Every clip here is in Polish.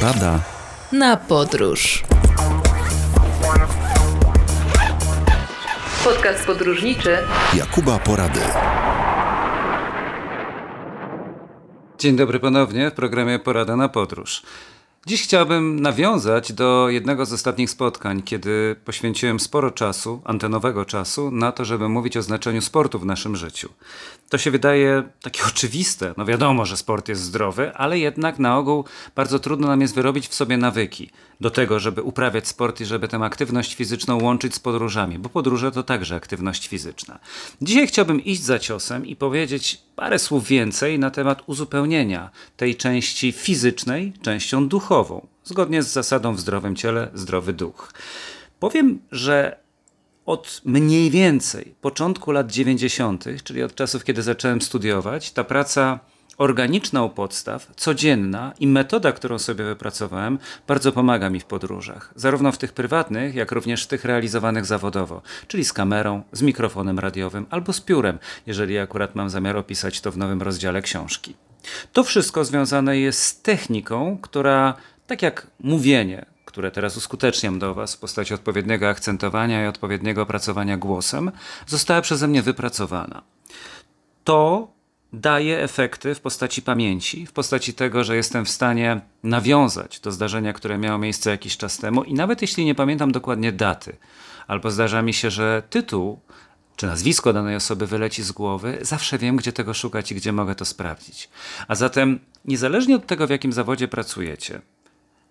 Porada na podróż. Podcast podróżniczy Jakuba Porady. Dzień dobry ponownie w programie Porada na podróż. Dziś chciałbym nawiązać do jednego z ostatnich spotkań, kiedy poświęciłem sporo czasu, antenowego czasu, na to, żeby mówić o znaczeniu sportu w naszym życiu. To się wydaje takie oczywiste. No wiadomo, że sport jest zdrowy, ale jednak na ogół bardzo trudno nam jest wyrobić w sobie nawyki do tego, żeby uprawiać sport i żeby tę aktywność fizyczną łączyć z podróżami, bo podróże to także aktywność fizyczna. Dzisiaj chciałbym iść za ciosem i powiedzieć parę słów więcej na temat uzupełnienia tej części fizycznej częścią duchową, zgodnie z zasadą w zdrowym ciele zdrowy duch. Powiem, że od mniej więcej początku lat 90., czyli od czasów, kiedy zacząłem studiować, ta praca organiczna u podstaw, codzienna i metoda, którą sobie wypracowałem, bardzo pomaga mi w podróżach. Zarówno w tych prywatnych, jak również w tych realizowanych zawodowo, czyli z kamerą, z mikrofonem radiowym albo z piórem, jeżeli akurat mam zamiar opisać to w nowym rozdziale książki. To wszystko związane jest z techniką, która, tak jak mówienie, które teraz uskuteczniam do Was w postaci odpowiedniego akcentowania i odpowiedniego opracowania głosem, została przeze mnie wypracowana. To daje efekty w postaci pamięci, w postaci tego, że jestem w stanie nawiązać do zdarzenia, które miało miejsce jakiś czas temu i nawet jeśli nie pamiętam dokładnie daty, albo zdarza mi się, że tytuł czy nazwisko danej osoby wyleci z głowy, zawsze wiem, gdzie tego szukać i gdzie mogę to sprawdzić. A zatem, niezależnie od tego, w jakim zawodzie pracujecie,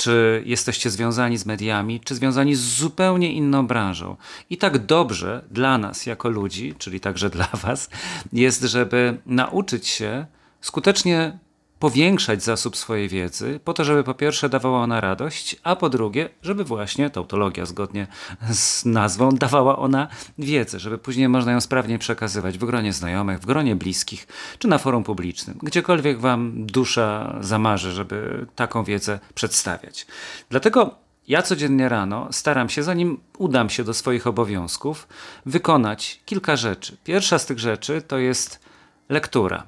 czy jesteście związani z mediami, czy związani z zupełnie inną branżą. I tak dobrze dla nas jako ludzi, czyli także dla Was, jest, żeby nauczyć się skutecznie powiększać zasób swojej wiedzy, po to, żeby po pierwsze dawała ona radość, a po drugie, żeby właśnie, tautologia zgodnie z nazwą, dawała ona wiedzę, żeby później można ją sprawnie przekazywać w gronie znajomych, w gronie bliskich, czy na forum publicznym, gdziekolwiek wam dusza zamarzy, żeby taką wiedzę przedstawiać. Dlatego ja codziennie rano staram się, zanim udam się do swoich obowiązków, wykonać kilka rzeczy. Pierwsza z tych rzeczy to jest lektura.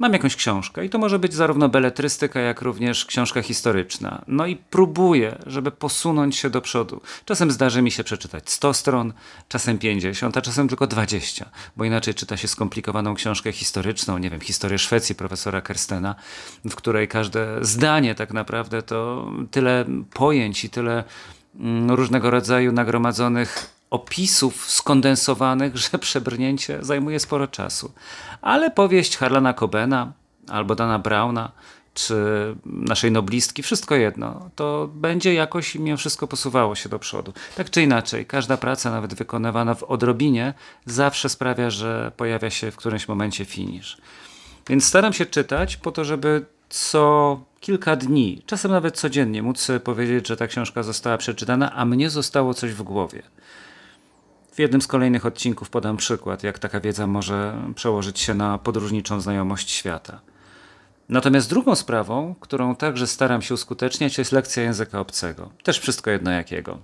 Mam jakąś książkę i to może być zarówno beletrystyka, jak również książka historyczna. No i próbuję, żeby posunąć się do przodu. Czasem zdarzy mi się przeczytać 100 stron, czasem 50, a czasem tylko 20, bo inaczej czyta się skomplikowaną książkę historyczną, nie wiem, historię Szwecji profesora Kerstena, w której każde zdanie tak naprawdę to tyle pojęć i tyle mm, różnego rodzaju nagromadzonych opisów skondensowanych, że przebrnięcie zajmuje sporo czasu. Ale powieść Harlana Cobena albo Dana Browna czy naszej noblistki, wszystko jedno, to będzie jakoś mimo wszystko posuwało się do przodu. Tak czy inaczej, każda praca, nawet wykonywana w odrobinie, zawsze sprawia, że pojawia się w którymś momencie finisz. Więc staram się czytać po to, żeby co kilka dni, czasem nawet codziennie, móc powiedzieć, że ta książka została przeczytana, a mnie zostało coś w głowie. W jednym z kolejnych odcinków podam przykład, jak taka wiedza może przełożyć się na podróżniczą znajomość świata. Natomiast drugą sprawą, którą także staram się uskuteczniać, jest lekcja języka obcego. Też wszystko jedno jakiego.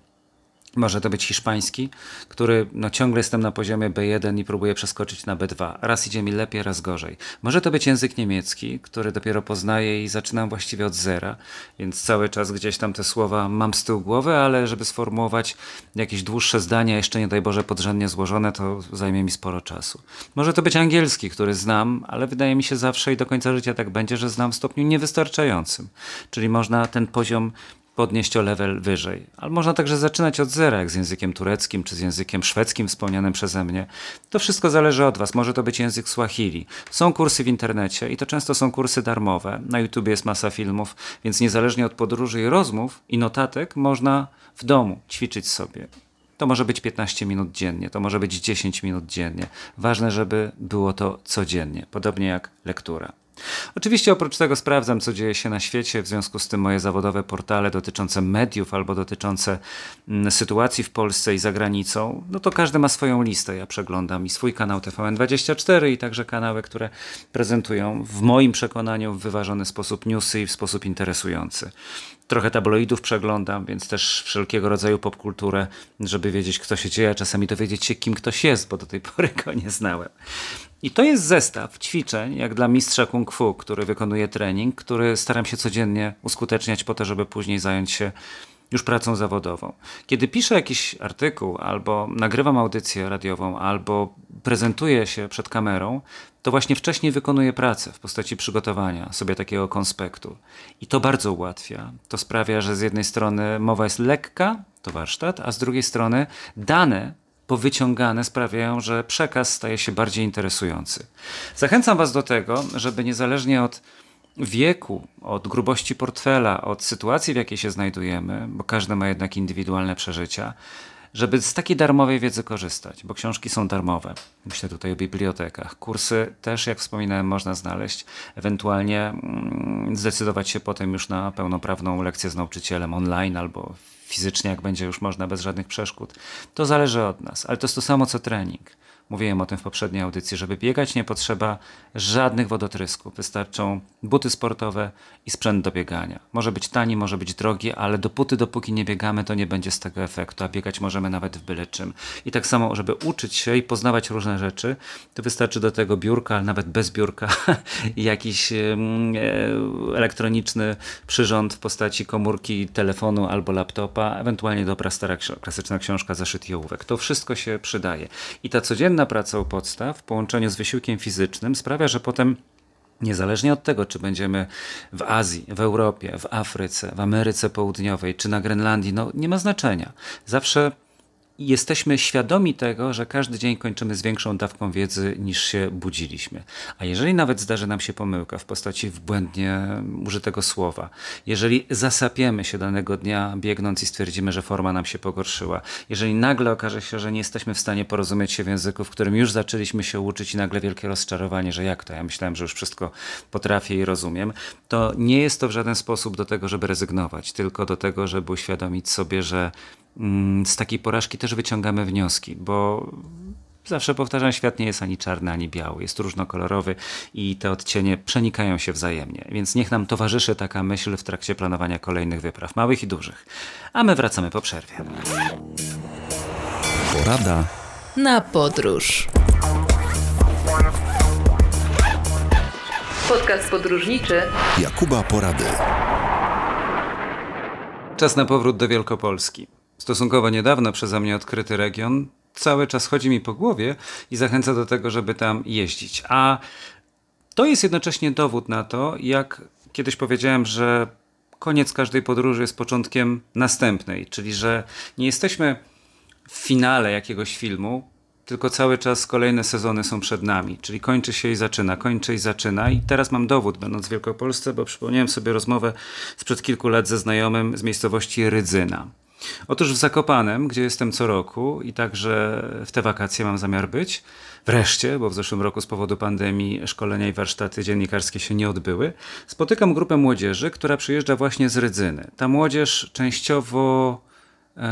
Może to być hiszpański, który no, ciągle jestem na poziomie B1 i próbuję przeskoczyć na B2. Raz idzie mi lepiej, raz gorzej. Może to być język niemiecki, który dopiero poznaję i zaczynam właściwie od zera, więc cały czas gdzieś tam te słowa mam z tyłu głowy, ale żeby sformułować jakieś dłuższe zdania, jeszcze nie daj Boże podrzędnie złożone, to zajmie mi sporo czasu. Może to być angielski, który znam, ale wydaje mi się zawsze i do końca życia tak będzie, że znam w stopniu niewystarczającym. Czyli można ten poziom podnieść o level wyżej. Ale można także zaczynać od zera, jak z językiem tureckim czy z językiem szwedzkim wspomnianym przeze mnie. To wszystko zależy od Was. Może to być język Swahili. Są kursy w internecie i to często są kursy darmowe. Na YouTube jest masa filmów, więc niezależnie od podróży i rozmów i notatek, można w domu ćwiczyć sobie. To może być 15 minut dziennie, to może być 10 minut dziennie. Ważne, żeby było to codziennie, podobnie jak lektura. Oczywiście oprócz tego sprawdzam, co dzieje się na świecie, w związku z tym moje zawodowe portale dotyczące mediów albo dotyczące mm, sytuacji w Polsce i za granicą, no to każdy ma swoją listę. Ja przeglądam i swój kanał TVN24 i także kanały, które prezentują w moim przekonaniu w wyważony sposób newsy i w sposób interesujący. Trochę tabloidów przeglądam, więc też wszelkiego rodzaju popkulturę, żeby wiedzieć, kto się dzieje, a czasami dowiedzieć się, kim ktoś jest, bo do tej pory go nie znałem. I to jest zestaw ćwiczeń, jak dla mistrza kung fu, który wykonuje trening, który staram się codziennie uskuteczniać po to, żeby później zająć się już pracą zawodową. Kiedy piszę jakiś artykuł, albo nagrywam audycję radiową, albo prezentuję się przed kamerą, to właśnie wcześniej wykonuję pracę w postaci przygotowania sobie takiego konspektu. I to bardzo ułatwia. To sprawia, że z jednej strony mowa jest lekka, to warsztat, a z drugiej strony dane powyciągane sprawiają, że przekaz staje się bardziej interesujący. Zachęcam Was do tego, żeby niezależnie od wieku, od grubości portfela, od sytuacji, w jakiej się znajdujemy, bo każdy ma jednak indywidualne przeżycia, żeby z takiej darmowej wiedzy korzystać, bo książki są darmowe. Myślę tutaj o bibliotekach. Kursy też, jak wspominałem, można znaleźć, ewentualnie mm, zdecydować się potem już na pełnoprawną lekcję z nauczycielem online albo fizycznie, jak będzie już można bez żadnych przeszkód. To zależy od nas, ale to jest to samo co trening. Mówiłem o tym w poprzedniej audycji. Żeby biegać, nie potrzeba żadnych wodotrysków. Wystarczą buty sportowe i sprzęt do biegania. Może być tani, może być drogi, ale dopóty, dopóki nie biegamy, to nie będzie z tego efektu, a biegać możemy nawet w byle czym. I tak samo, żeby uczyć się i poznawać różne rzeczy, to wystarczy do tego biurka, ale nawet bez biurka, jakiś e, elektroniczny przyrząd w postaci komórki, telefonu albo laptopa, ewentualnie dobra stara klasyczna książka, zaszyty ołówek. To wszystko się przydaje. I ta codzienna codzienna praca u podstaw w połączeniu z wysiłkiem fizycznym sprawia, że potem Niezależnie od tego, czy będziemy w Azji, w Europie, w Afryce, w Ameryce Południowej, czy na Grenlandii, no nie ma znaczenia. Zawsze jesteśmy świadomi tego, że każdy dzień kończymy z większą dawką wiedzy niż się budziliśmy. A jeżeli nawet zdarzy nam się pomyłka w postaci błędnie użytego słowa, jeżeli zasapiemy się danego dnia biegnąc i stwierdzimy, że forma nam się pogorszyła, jeżeli nagle okaże się, że nie jesteśmy w stanie porozumieć się w języku, w którym już zaczęliśmy się uczyć i nagle wielkie rozczarowanie, że jak to, ja myślałem, że już wszystko potrafię i rozumiem, to nie jest to w żaden sposób do tego, żeby rezygnować, tylko do tego, żeby uświadomić sobie, że z takiej porażki też wyciągamy wnioski, bo zawsze powtarzam, świat nie jest ani czarny, ani biały, jest różnokolorowy i te odcienie przenikają się wzajemnie. Więc niech nam towarzyszy taka myśl w trakcie planowania kolejnych wypraw, małych i dużych. A my wracamy po przerwie. Porada na podróż. Podcast podróżniczy Jakuba Porady. Czas na powrót do Wielkopolski stosunkowo niedawno przeze mnie odkryty region cały czas chodzi mi po głowie i zachęca do tego, żeby tam jeździć. A to jest jednocześnie dowód na to, jak kiedyś powiedziałem, że koniec każdej podróży jest początkiem następnej, czyli że nie jesteśmy w finale jakiegoś filmu, tylko cały czas kolejne sezony są przed nami, czyli kończy się i zaczyna, kończy i zaczyna. I teraz mam dowód, będąc w Wielkopolsce, bo przypomniałem sobie rozmowę sprzed kilku lat ze znajomym z miejscowości Rydzyna. Otóż w Zakopanem, gdzie jestem co roku i także w te wakacje mam zamiar być, wreszcie, bo w zeszłym roku z powodu pandemii szkolenia i warsztaty dziennikarskie się nie odbyły, spotykam grupę młodzieży, która przyjeżdża właśnie z Rydzyny. Ta młodzież częściowo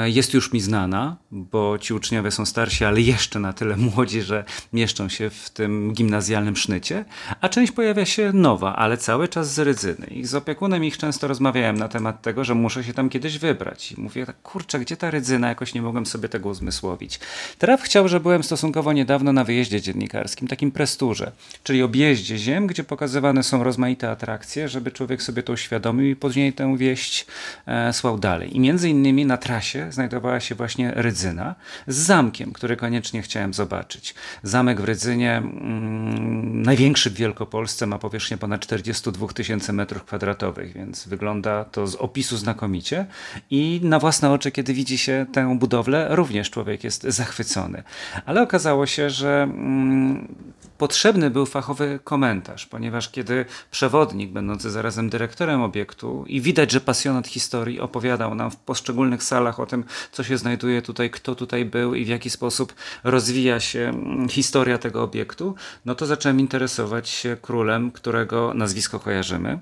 jest już mi znana, bo ci uczniowie są starsi, ale jeszcze na tyle młodzi, że mieszczą się w tym gimnazjalnym sznycie, a część pojawia się nowa, ale cały czas z Rydzyny. I z opiekunem ich często rozmawiałem na temat tego, że muszę się tam kiedyś wybrać. I mówię, kurczę, gdzie ta Rydzyna? Jakoś nie mogłem sobie tego uzmysłowić. Traf chciał, że byłem stosunkowo niedawno na wyjeździe dziennikarskim, takim presturze, czyli objeździe ziem, gdzie pokazywane są rozmaite atrakcje, żeby człowiek sobie to uświadomił i później tę wieść e, słał dalej. I między innymi na trasie znajdowała się właśnie Rydzyna z zamkiem, który koniecznie chciałem zobaczyć. Zamek w Rydzynie, mm, największy w Wielkopolsce, ma powierzchnię ponad 42 tysięcy metrów kwadratowych, więc wygląda to z opisu znakomicie i na własne oczy, kiedy widzi się tę budowlę, również człowiek jest zachwycony. Ale okazało się, że mm, potrzebny był fachowy komentarz, ponieważ kiedy przewodnik, będący zarazem dyrektorem obiektu i widać, że pasjonat historii opowiadał nam w poszczególnych salach o tym, co się znajduje tutaj, kto tutaj był i w jaki sposób rozwija się mm, historia tego obiektu, no to zacząłem interesować się królem, którego nazwisko kojarzymy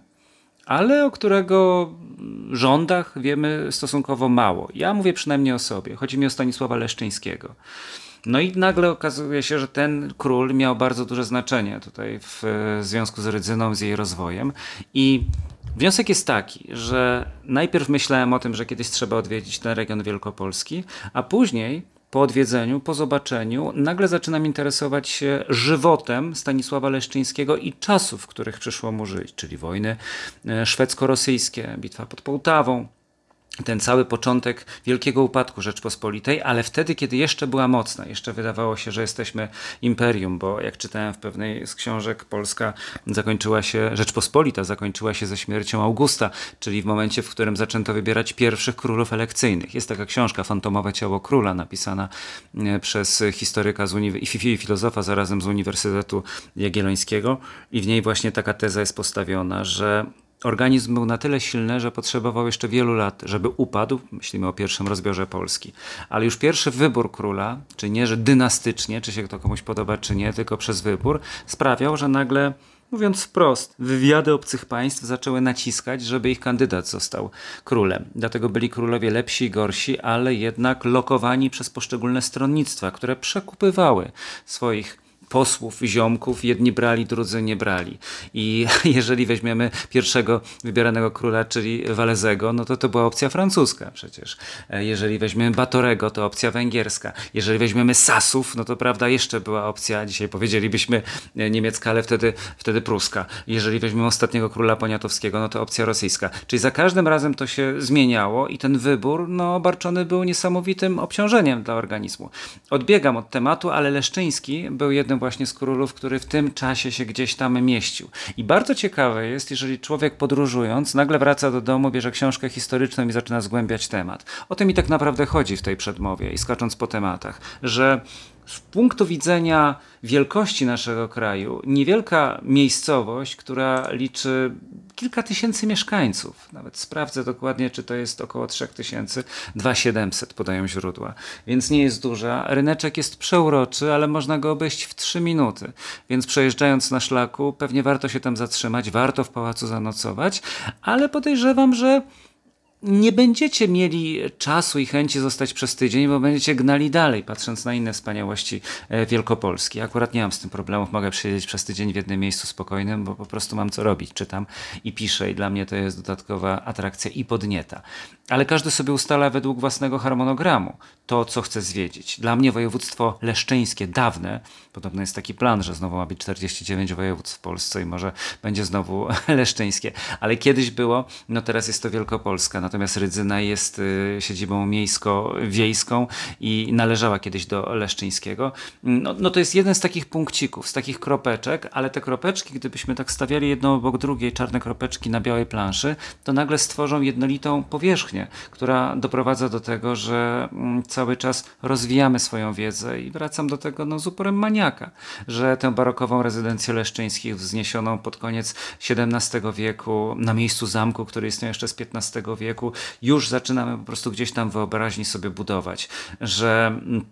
ale o którego rządach wiemy stosunkowo mało. Ja mówię przynajmniej o sobie. Chodzi mi o Stanisława Leszczyńskiego. No i nagle okazuje się, że ten król miał bardzo duże znaczenie tutaj w związku z Rydzyną, z jej rozwojem i Wniosek jest taki, że najpierw myślałem o tym, że kiedyś trzeba odwiedzić ten region Wielkopolski, a później po odwiedzeniu, po zobaczeniu, nagle zaczynam interesować się żywotem Stanisława Leszczyńskiego i czasów, w których przyszło mu żyć, czyli wojny e, szwedzko-rosyjskie, bitwa pod Połtawą, ten cały początek wielkiego upadku Rzeczpospolitej, ale wtedy, kiedy jeszcze była mocna, jeszcze wydawało się, że jesteśmy imperium, bo jak czytałem w pewnej z książek, Polska zakończyła się, Rzeczpospolita zakończyła się ze śmiercią Augusta, czyli w momencie, w którym zaczęto wybierać pierwszych królów elekcyjnych. Jest taka książka, Fantomowe ciało króla, napisana e, przez historyka z uniw- i filozofa zarazem z Uniwersytetu Jagiellońskiego i w niej właśnie taka teza jest postawiona, że organizm był na tyle silny, że potrzebował jeszcze wielu lat, żeby upadł. Myślimy o pierwszym rozbiorze Polski. Ale już pierwszy wybór króla, czy nie, że dynastycznie, czy się to komuś podoba, czy nie, tylko przez wybór, sprawiał, że nagle Mówiąc wprost, wywiady obcych państw zaczęły naciskać, żeby ich kandydat został królem. Dlatego byli królowie lepsi i gorsi, ale jednak lokowani przez poszczególne stronnictwa, które przekupywały swoich posłów, ziomków, jedni brali, drudzy nie brali. I jeżeli weźmiemy pierwszego wybieranego króla, czyli Walezego, no to to była opcja francuska przecież. E, jeżeli weźmiemy Batorego, to opcja węgierska. Jeżeli weźmiemy Sasów, no to prawda, jeszcze była opcja, dzisiaj powiedzielibyśmy e, niemiecka, ale wtedy, wtedy pruska. Jeżeli weźmiemy ostatniego króla poniatowskiego, no to opcja rosyjska. Czyli za każdym razem to się zmieniało i ten wybór, no, obarczony był niesamowitym obciążeniem dla organizmu. Odbiegam od tematu, ale Leszczyński był jednym właśnie z królów, który w tym czasie się gdzieś tam mieścił. I bardzo ciekawe jest, jeżeli człowiek podróżując, nagle wraca do domu, bierze książkę historyczną i zaczyna zgłębiać temat. O tym mi tak naprawdę chodzi w tej przedmowie i skacząc po tematach, że z punktu widzenia wielkości naszego kraju, niewielka miejscowość, która liczy kilka tysięcy mieszkańców, nawet sprawdzę dokładnie, czy to jest około 3000, 2700 podają źródła, więc nie jest duża. Ryneczek jest przeuroczy, ale można go obejść w 3 minuty, więc przejeżdżając na szlaku, pewnie warto się tam zatrzymać, warto w pałacu zanocować, ale podejrzewam, że nie będziecie mieli czasu i chęci zostać przez tydzień, bo będziecie gnali dalej, patrząc na inne wspaniałości e, Wielkopolski. Akurat nie mam z tym problemów, mogę przesiedzieć przez tydzień w jednym miejscu spokojnym, bo po prostu mam co robić. Czytam i piszę i dla mnie to jest dodatkowa atrakcja i podnieta. Ale każdy sobie ustala według własnego harmonogramu to, co chce zwiedzić. Dla mnie województwo leszczyńskie, dawne, podobno jest taki plan, że znowu ma być 49 województw w Polsce i może będzie znowu leszczyńskie, ale kiedyś było, no teraz jest to Wielkopolska, natomiast Rydzyna jest y, siedzibą miejsko-wiejską i należała kiedyś do Leszczyńskiego. No, no to jest jeden z takich punkcików, z takich kropeczek, ale te kropeczki, gdybyśmy tak stawiali jedną obok drugiej, czarne kropeczki na białej planszy, to nagle stworzą jednolitą powierzchnię, która doprowadza do tego, że mm, cały czas rozwijamy swoją wiedzę i wracam do tego no, z uporem maniaka, że tę barokową rezydencję Leszczyńskich wzniesioną pod koniec XVII wieku na miejscu zamku, który istniał jeszcze z XV wieku, już zaczynamy po prostu gdzieś tam wyobraźni sobie budować, że mm,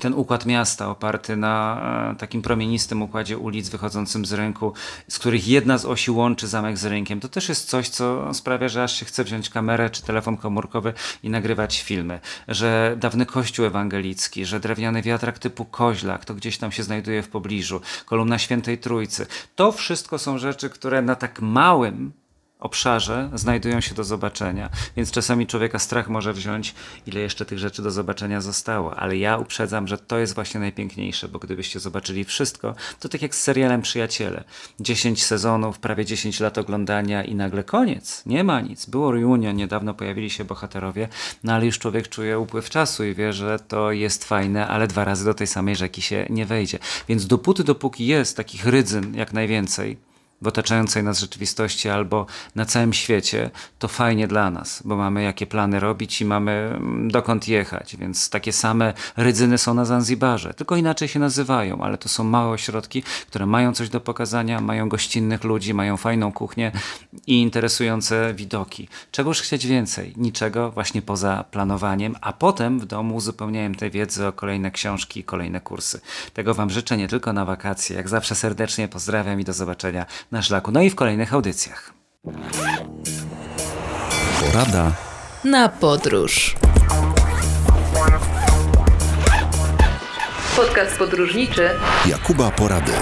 ten układ miasta oparty na e, takim promienistym układzie ulic wychodzącym z rynku, z których jedna z osi łączy zamek z rynkiem, to też jest coś, co sprawia, że aż się chce wziąć kamerę czy telefon komórkowy i nagrywać filmy. Że dawny kościół ewangelicki, że drewniany wiatrak typu koźlak, to gdzieś tam się znajduje w pobliżu, kolumna Świętej Trójcy. To wszystko są rzeczy, które na tak małym obszarze znajdują się do zobaczenia. Więc czasami człowieka strach może wziąć, ile jeszcze tych rzeczy do zobaczenia zostało. Ale ja uprzedzam, że to jest właśnie najpiękniejsze, bo gdybyście zobaczyli wszystko, to tak jak z serialem Przyjaciele. 10 sezonów, prawie 10 lat oglądania i nagle koniec. Nie ma nic. Było reunion, niedawno pojawili się bohaterowie, no ale już człowiek czuje upływ czasu i wie, że to jest fajne, ale dwa razy do tej samej rzeki się nie wejdzie. Więc dopóty, dopóki jest takich rydzyn jak najwięcej, w otaczającej nas rzeczywistości albo na całym świecie, to fajnie dla nas, bo mamy jakie plany robić i mamy mm, dokąd jechać. Więc takie same rydzyny są na Zanzibarze, tylko inaczej się nazywają, ale to są małe ośrodki, które mają coś do pokazania, mają gościnnych ludzi, mają fajną kuchnię i interesujące widoki. Czegoż chcieć więcej? Niczego właśnie poza planowaniem, a potem w domu uzupełniałem tę wiedzę o kolejne książki i kolejne kursy. Tego Wam życzę nie tylko na wakacje. Jak zawsze serdecznie pozdrawiam i do zobaczenia na szlaku, no i w kolejnych audycjach. Porada na podróż. Podcast podróżniczy Jakuba Porady.